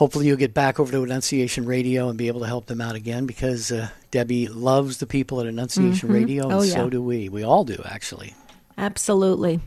[SPEAKER 1] hopefully you'll get back over to Annunciation Radio and be able to help them out again because uh, Debbie loves the people at Annunciation Radio, and
[SPEAKER 2] Oh,
[SPEAKER 1] so do we. We all do, actually.
[SPEAKER 2] Absolutely.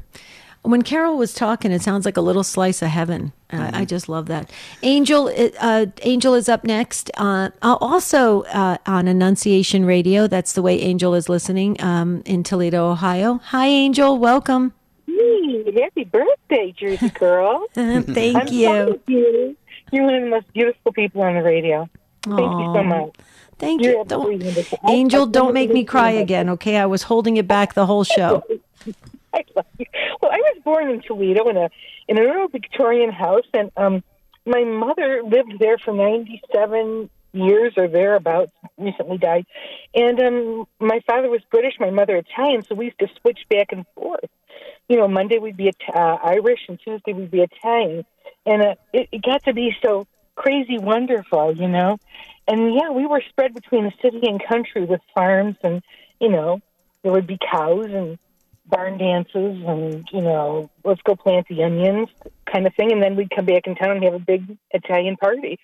[SPEAKER 2] When Carol was talking, it sounds like a little slice of heaven. Uh, I just love that. Angel, uh, Angel is up next. Uh, uh, also uh, on Annunciation Radio. That's the way Angel is listening um, in Toledo, Ohio. Hi, Angel. Welcome.
[SPEAKER 7] Hey, happy birthday, Jersey girl.
[SPEAKER 2] Thank
[SPEAKER 7] I'm
[SPEAKER 2] you.
[SPEAKER 7] proud you. You're one of the most beautiful people on the radio. Thank you so much.
[SPEAKER 2] Thank
[SPEAKER 7] You're
[SPEAKER 2] you. Don't,
[SPEAKER 7] wonderful. I-
[SPEAKER 2] Angel,
[SPEAKER 7] I
[SPEAKER 2] don't make me cry again, okay? I was holding it back the whole show.
[SPEAKER 7] I love you. Well, I was born in Toledo in a in an old Victorian house, and um, my mother lived there for ninety seven years or thereabouts. Recently died, and um, my father was British, my mother Italian, so we used to switch back and forth. You know, Monday we'd be uh, Irish, and Tuesday we'd be Italian, and uh, it, it got to be so crazy wonderful, you know. And yeah, we were spread between the city and country with farms, and you know, there would be cows and barn dances and you know let's go plant the onions kind of thing and then we'd come back in town and have a big italian party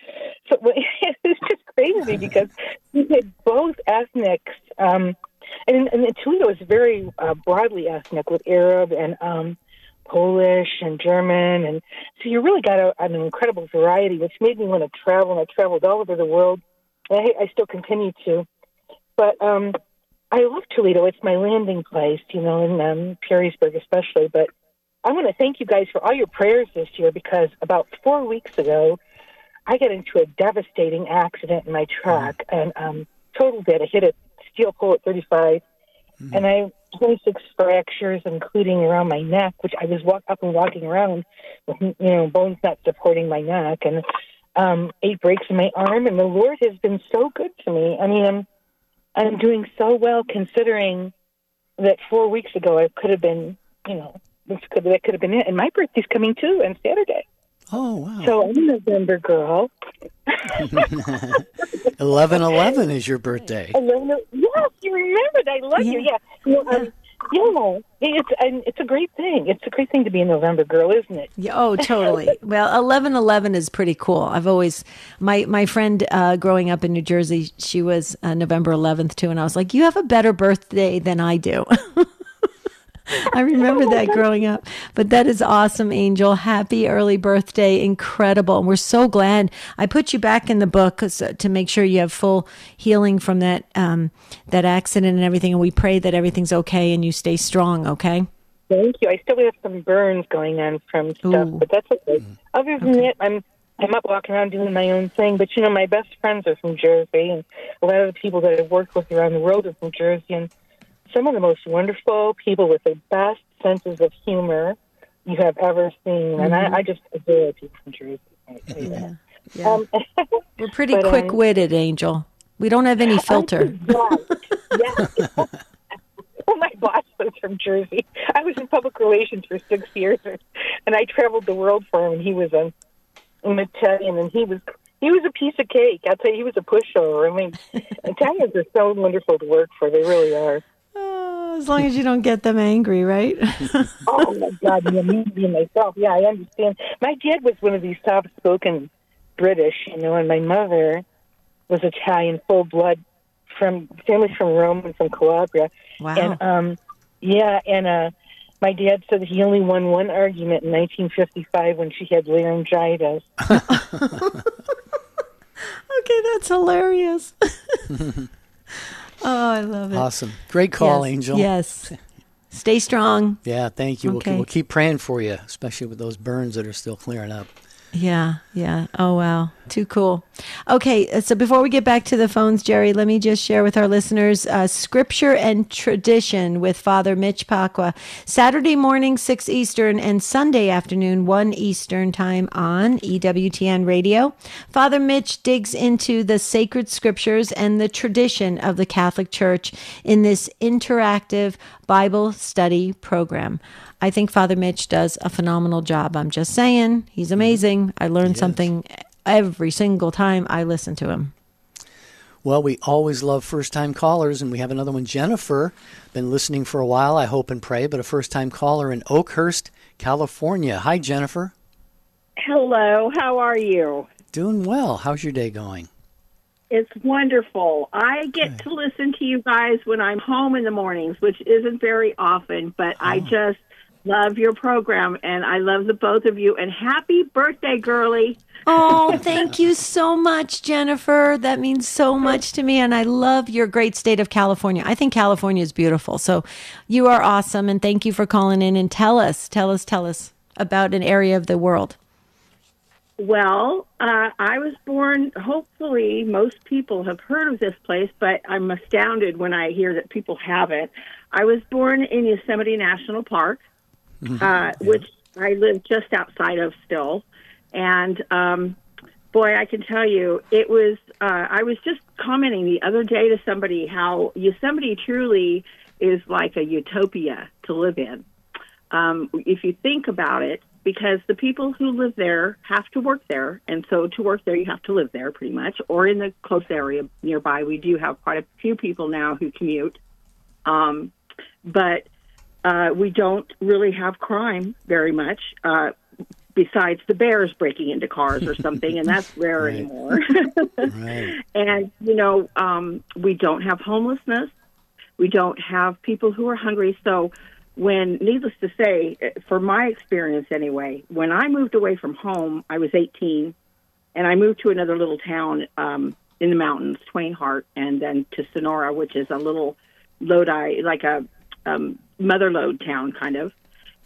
[SPEAKER 7] so it was just crazy because we had both ethnics um and, and toledo is very uh, broadly ethnic with arab and um polish and german and so you really got a, an incredible variety which made me want to travel and i traveled all over the world and I, I still continue to but um I love Toledo. It's my landing place, you know, in um, Perrysburg especially. But I want to thank you guys for all your prayers this year because about four weeks ago, I got into a devastating accident in my truck and um, totaled it. I hit a steel pole at 35, and I 26 fractures, including around my neck, which I was walk up and walking around with, you know, bones not supporting my neck, and um, eight breaks in my arm. And the Lord has been so good to me. I mean, I'm I'm doing so well considering that four weeks ago I could have been, you know, this could that could have been it. And my birthday's coming too on Saturday.
[SPEAKER 1] Oh, wow.
[SPEAKER 7] So I'm a November girl.
[SPEAKER 1] 11 11 is your birthday.
[SPEAKER 7] Eleven, yes, you remembered. I love you.
[SPEAKER 2] Yeah.
[SPEAKER 7] Yeah. You know, um, Yeah, it's and it's a great thing. It's a great thing to be a November girl, isn't it?
[SPEAKER 2] Yeah, oh, totally. well, eleven eleven is pretty cool. I've always my my friend uh, growing up in New Jersey, she was uh, November eleventh too, and I was like, "You have a better birthday than I do." I remember that growing up. But that is awesome, Angel. Happy early birthday. Incredible. And we're so glad I put you back in the book to make sure you have full healing from that um, that accident and everything. And we pray that everything's okay and you stay strong, okay?
[SPEAKER 7] Thank you. I still have some burns going on from stuff,
[SPEAKER 2] Ooh.
[SPEAKER 7] but that's okay. Other than that, I'm I'm up walking around doing my own thing. But you know, my best friends are from Jersey, and a lot of the people that I've worked with around the world are from Jersey, and some of the most wonderful people with the best senses of humor you have ever seen. And I, I just adore people from Jersey. You.
[SPEAKER 2] Yeah.
[SPEAKER 7] Um,
[SPEAKER 2] We're pretty
[SPEAKER 7] um,
[SPEAKER 2] quick witted, Angel. We don't have any filter.
[SPEAKER 7] yeah. well, my boss was from Jersey. I was in public relations for six years, and I traveled the world for him. And he was a, an Italian, and he was he was a piece of cake. I'll tell you, he was a pushover. I mean, Italians are so wonderful to work for; they really are.
[SPEAKER 2] Oh, as long as you don't get them angry, right?
[SPEAKER 7] Oh my God, yeah, me myself. Yeah, I understand. My dad was one of these soft-spoken British, you know, and my mother was Italian, full blood from family from Rome and from Calabria.
[SPEAKER 2] Wow.
[SPEAKER 7] And um, yeah, and uh, my dad said he only won one argument in 1955 when she had laryngitis.
[SPEAKER 2] okay, that's hilarious. Oh, I love it.
[SPEAKER 1] Awesome. Great call,
[SPEAKER 2] Yes,
[SPEAKER 1] Angel.
[SPEAKER 2] Yes. Stay strong.
[SPEAKER 1] Yeah, thank you.
[SPEAKER 2] Okay.
[SPEAKER 1] We'll, we'll keep praying for you, especially with those burns that are still clearing up.
[SPEAKER 2] Yeah, yeah. Oh, wow. Too cool. Okay, uh, so before we get back to the phones, Jerry, let me just share with our listeners uh, Scripture and Tradition with Father Mitch Pacwa. Saturday morning, 6 Eastern, and Sunday afternoon, 1 Eastern time on EWTN Radio. Father Mitch digs into the sacred scriptures and the tradition of the Catholic Church in this interactive Bible study program. I think Father Mitch does a phenomenal job. I'm just saying, he's mm-hmm. amazing. I learn something every single time I listen to him.
[SPEAKER 1] Well, we always love first time callers, and we have another one, Jennifer. Been listening for a while, I hope and pray, but a first time caller in Oakhurst, California. Hi, Jennifer.
[SPEAKER 8] Hello, how are you?
[SPEAKER 1] Doing well. How's your day going?
[SPEAKER 8] It's wonderful. I get to listen to you guys when I'm home in the mornings, which isn't very often, but I oh. just love your program and I love the both of you. And happy birthday, girly.
[SPEAKER 2] Oh, thank you so much, Jennifer. That means so much to me. And I love your great state of California. I think California is beautiful. So you are awesome. And thank you for calling in and tell us, tell us, tell us about an area of the world.
[SPEAKER 8] Well, uh, I was born, hopefully, most people have heard of this place, but I'm astounded when I hear that people haven't. I was born in Yosemite National Park, uh, which I live just outside of still. And um, boy, I can tell you, it was, uh, I was just commenting the other day to somebody how Yosemite truly is like a utopia to live in. Um, if you think about it, because the people who live there have to work there, and so to work there, you have to live there pretty much, or in the close area nearby. We do have quite a few people now who commute, um, but uh, we don't really have crime very much. Uh, besides the bears breaking into cars or something, and that's rare
[SPEAKER 1] Right.
[SPEAKER 8] anymore.
[SPEAKER 1] Right.
[SPEAKER 8] and you know, um, we don't have homelessness. We don't have people who are hungry. So, when, needless to say, for my experience anyway, when I moved away from home, I was 18, and I moved to another little town um, in the mountains, Twain Harte, and then to Sonora, which is a little Lodi, like a um, mother lode town kind of.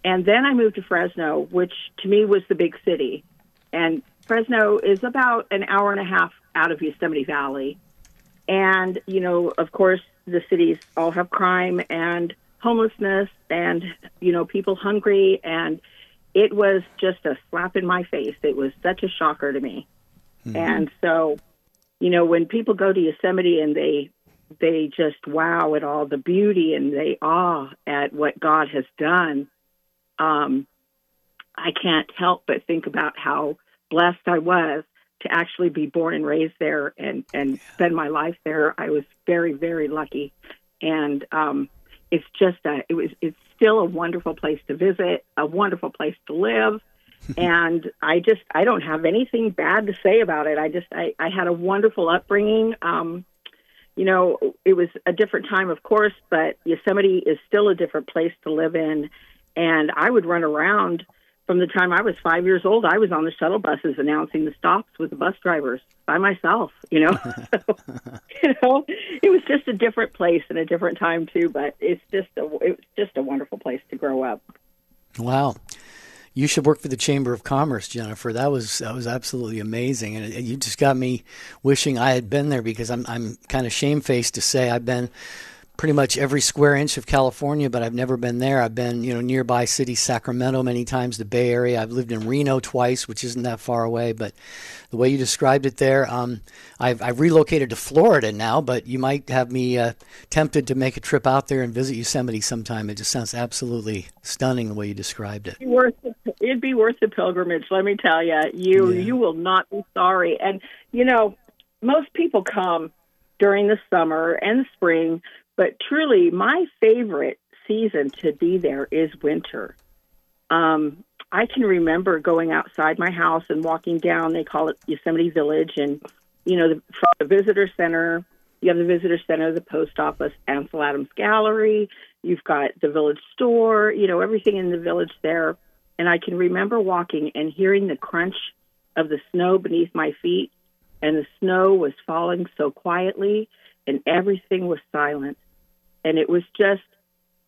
[SPEAKER 8] And then I moved to Fresno, which to me was the big city. And Fresno is about an hour and a half out of Yosemite Valley. And, you know, of course, the cities all have crime and homelessness and, you know, people hungry. And it was just a slap in my face. It was such a shocker to me. Hmm. And so, you know, when people go to Yosemite and they they just wow at all the beauty and they awe at what God has done, um, I can't help but think about how blessed I was to actually be born and raised there and and spend my life there. I was very very lucky, and um, it's just a it was it's still a wonderful place to visit, a wonderful place to live. and I just I don't have anything bad to say about it. I just I, I had a wonderful upbringing. Um, you know, it was a different time, of course, but Yosemite is still a different place to live in. And I would run around from the time I was five years old. I was on the shuttle buses announcing the stops with the bus drivers by myself. You know, so, you know, it was just a different place and a different time too. But it's just a it was just a wonderful place to grow up.
[SPEAKER 1] Wow. You should work for the Chamber of Commerce, Jennifer. That was that was absolutely amazing, and it, you just got me wishing I had been there because I'm I'm kind of shamefaced to say I've been pretty much every square inch of California, but I've never been there. I've been, you know, nearby city Sacramento many times, the Bay Area. I've lived in Reno twice, which isn't that far away. But the way you described it there, um, I've, I've relocated to Florida now, but you might have me uh, tempted to make a trip out there and visit Yosemite sometime. It just sounds absolutely stunning the way you described it.
[SPEAKER 8] It'd be worth, it'd be worth the pilgrimage, let me tell you. You
[SPEAKER 1] Yeah.
[SPEAKER 8] you will not be sorry. And you know, most people come during the summer and spring, but truly, my favorite season to be there is winter. Um, I can remember going outside my house and walking down. They call it Yosemite Village, and you know, the, from the visitor center, you have the visitor center, the post office, Ansel Adams Gallery. You've got the village store. You know, everything in the village there. And I can remember walking and hearing the crunch of the snow beneath my feet, and the snow was falling so quietly, and everything was silent, and it was just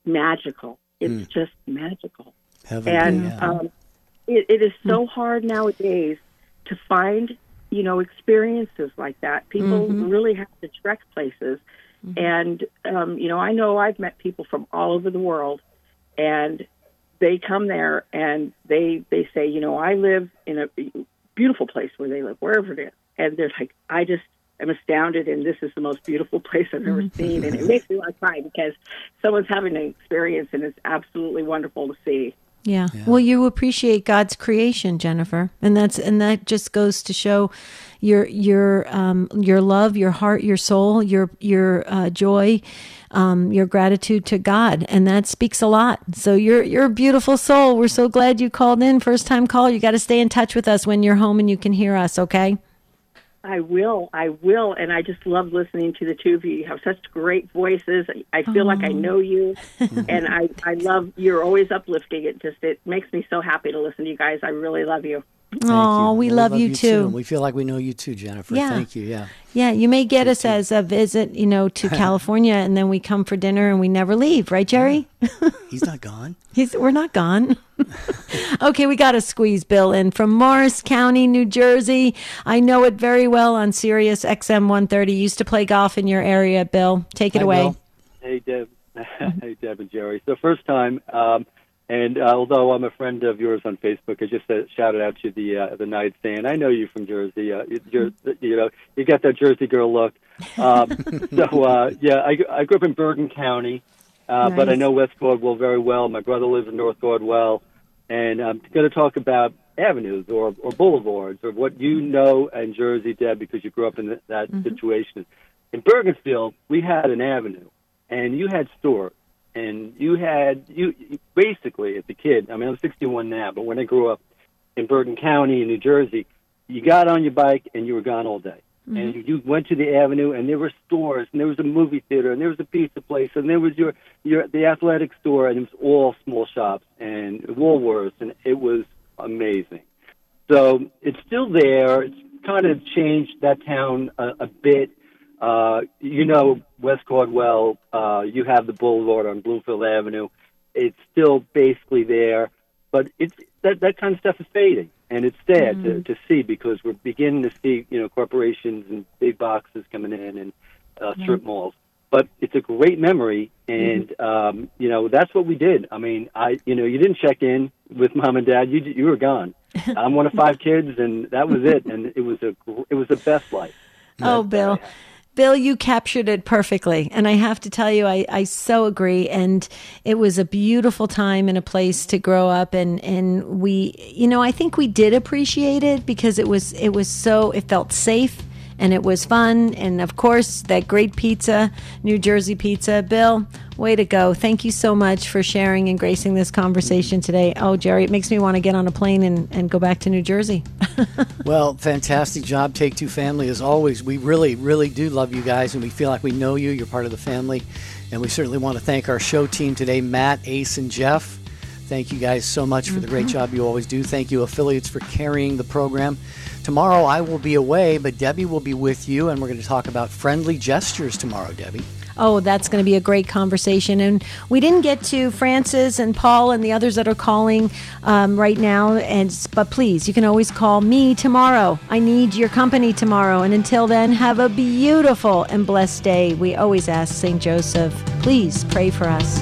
[SPEAKER 8] magical. It's just magical.
[SPEAKER 1] Heaven,
[SPEAKER 8] and
[SPEAKER 1] yeah.
[SPEAKER 8] um, it, it is so hard nowadays to find you know experiences like that. People really have to trek places. And um, you know i know i've met people from all over the world and they come there and they they say you know i live in a beautiful place where they live wherever it is. And they're like i just am astounded and this is the most beautiful place i've ever seen and it makes me want to cry because someone's having an experience and it's absolutely wonderful to see
[SPEAKER 2] Yeah. Well, you appreciate God's creation, Jennifer, and that's and that just goes to show your your um, your love, your heart, your soul, your your uh, joy, um, your gratitude to God, and that speaks a lot. So you're you're a beautiful soul. We're so glad you called in, first time call. You got to stay in touch with us when you're home and you can hear us. Okay.
[SPEAKER 8] I will. I will. And I just love listening to the two of you. You have such great voices. I feel like I know you. and I, I love, you're always uplifting. It just, it makes me so happy to listen to you guys. I really love you.
[SPEAKER 1] Thank
[SPEAKER 2] Oh,
[SPEAKER 1] you.
[SPEAKER 2] we
[SPEAKER 1] Well,
[SPEAKER 2] love, you, too.
[SPEAKER 1] and We feel like we know you too, Jennifer.
[SPEAKER 2] Yeah.
[SPEAKER 1] Thank you. Yeah.
[SPEAKER 2] Yeah, you may get us as a visit, you know, to California, and then we come for dinner and we never leave, right, Jerry?
[SPEAKER 1] He's not gone.
[SPEAKER 2] He's, we're not gone. okay, we got to squeeze Bill in from Morris County, New Jersey. I know it very well on Sirius XM 130. Used to play golf in your area, Bill. Take it
[SPEAKER 1] Hi,
[SPEAKER 2] away.
[SPEAKER 1] Bill.
[SPEAKER 9] Hey, Deb. hey, Deb and Jerry. So first time, um, and uh, although I'm a friend of yours on Facebook, I just uh, shouted out to the uh, the nightstand. I know you from Jersey. Uh, you- you're, you know, you got that Jersey girl look. Um, so uh, yeah, I, I grew up in Bergen County, uh, but I know West Caldwell very well. My brother lives in North Caldwell, and I'm going to talk about avenues or, or boulevards or what you know in Jersey, Deb, because you grew up in th- that situation. In Bergenfield, we had an avenue, and you had stores, and you had you basically as a kid. I mean, I'm 61 now, but when I grew up in Bergen County in New Jersey, you got on your bike and you were gone all day. Mm-hmm. And you, you went to the avenue, and there were stores, and there was a movie theater, and there was a pizza place, and there was your your the athletic store, and it was all small shops and Woolworths, and it was amazing. So it's still there. It's kind of changed that town a, a bit. Uh, you know, West Caldwell, uh, you have the boulevard on Bloomfield Avenue. It's still basically there, but it's that that kind of stuff is fading, and it's sad to, to see because we're beginning to see you know corporations and big boxes coming in and uh, strip malls. But it's a great memory, and um, you know that's what we did. I mean, I you know you didn't check in with mom and dad; you you were gone. I'm one of five kids, and that was it. And it was a it was the best life.
[SPEAKER 2] Oh, Bill. Bill, you captured it perfectly. And I have to tell you, I, I so agree. And it was a beautiful time and a place to grow up. And, and we, you know, I think we did appreciate it because it was, it was so, it felt safe and it was fun. And of course, that great pizza, New Jersey pizza. Bill, way to go. Thank you so much for sharing and gracing this conversation today. Oh, Jerry, it makes me want to get on a plane and, and go back to New Jersey.
[SPEAKER 1] well, fantastic job, Take Two Family, as always. We really, really do love you guys, and we feel like we know you. You're part of the family. And we certainly want to thank our show team today Matt, Ace, and Jeff. Thank you guys so much for the great mm-hmm. job you always do. Thank you, affiliates, for carrying the program. Tomorrow I will be away, but Debbie will be with you, and we're going to talk about friendly gestures tomorrow, Debbie.
[SPEAKER 2] Oh, that's going to be a great conversation. And we didn't get to Francis and Paul and the others that are calling um, right now. And but please, you can always call me tomorrow. I need your company tomorrow. And until then, have a beautiful and blessed day. We always ask Saint Joseph, please pray for us.